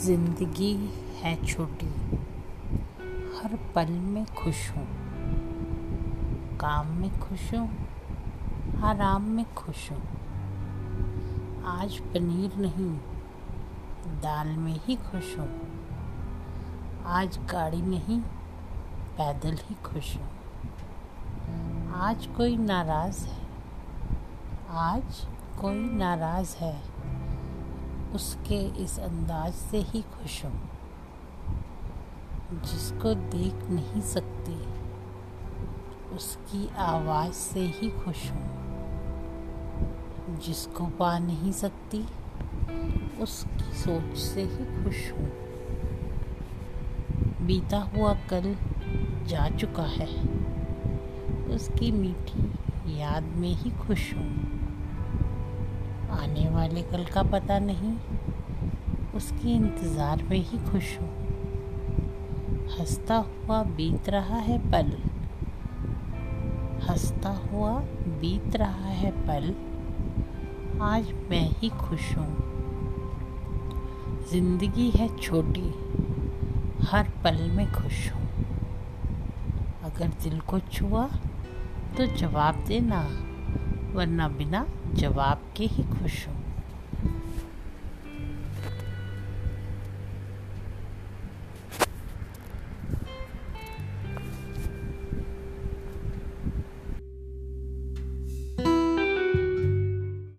ज़िंदगी है छोटी, हर पल में खुश हूँ। काम में खुश हूँ, आराम में खुश हूँ। आज पनीर नहीं, दाल में ही खुश हूँ। आज गाड़ी नहीं, पैदल ही खुश हूँ। आज कोई नाराज़ है, आज कोई नाराज़ है। उसके इस अंदाज से ही खुश हूँ। जिसको देख नहीं सकती, उसकी आवाज़ से ही खुश हूँ। जिसको पा नहीं सकती, उसकी सोच से ही खुश हूँ। बीता हुआ कल जा चुका है, उसकी मीठी याद में ही खुश हूँ। आने वाले कल का पता नहीं। उसके इंतज़ार में ही खुश हूँ। हंसता हुआ बीत रहा है पल। हंसता हुआ बीत रहा है पल। आज मैं ही खुश हूँ। ज़िंदगी है छोटी। हर पल में खुश हूँ। अगर दिल को छुआ तो जवाब देना। वरना बिना जवाब के ही खुश हूँ।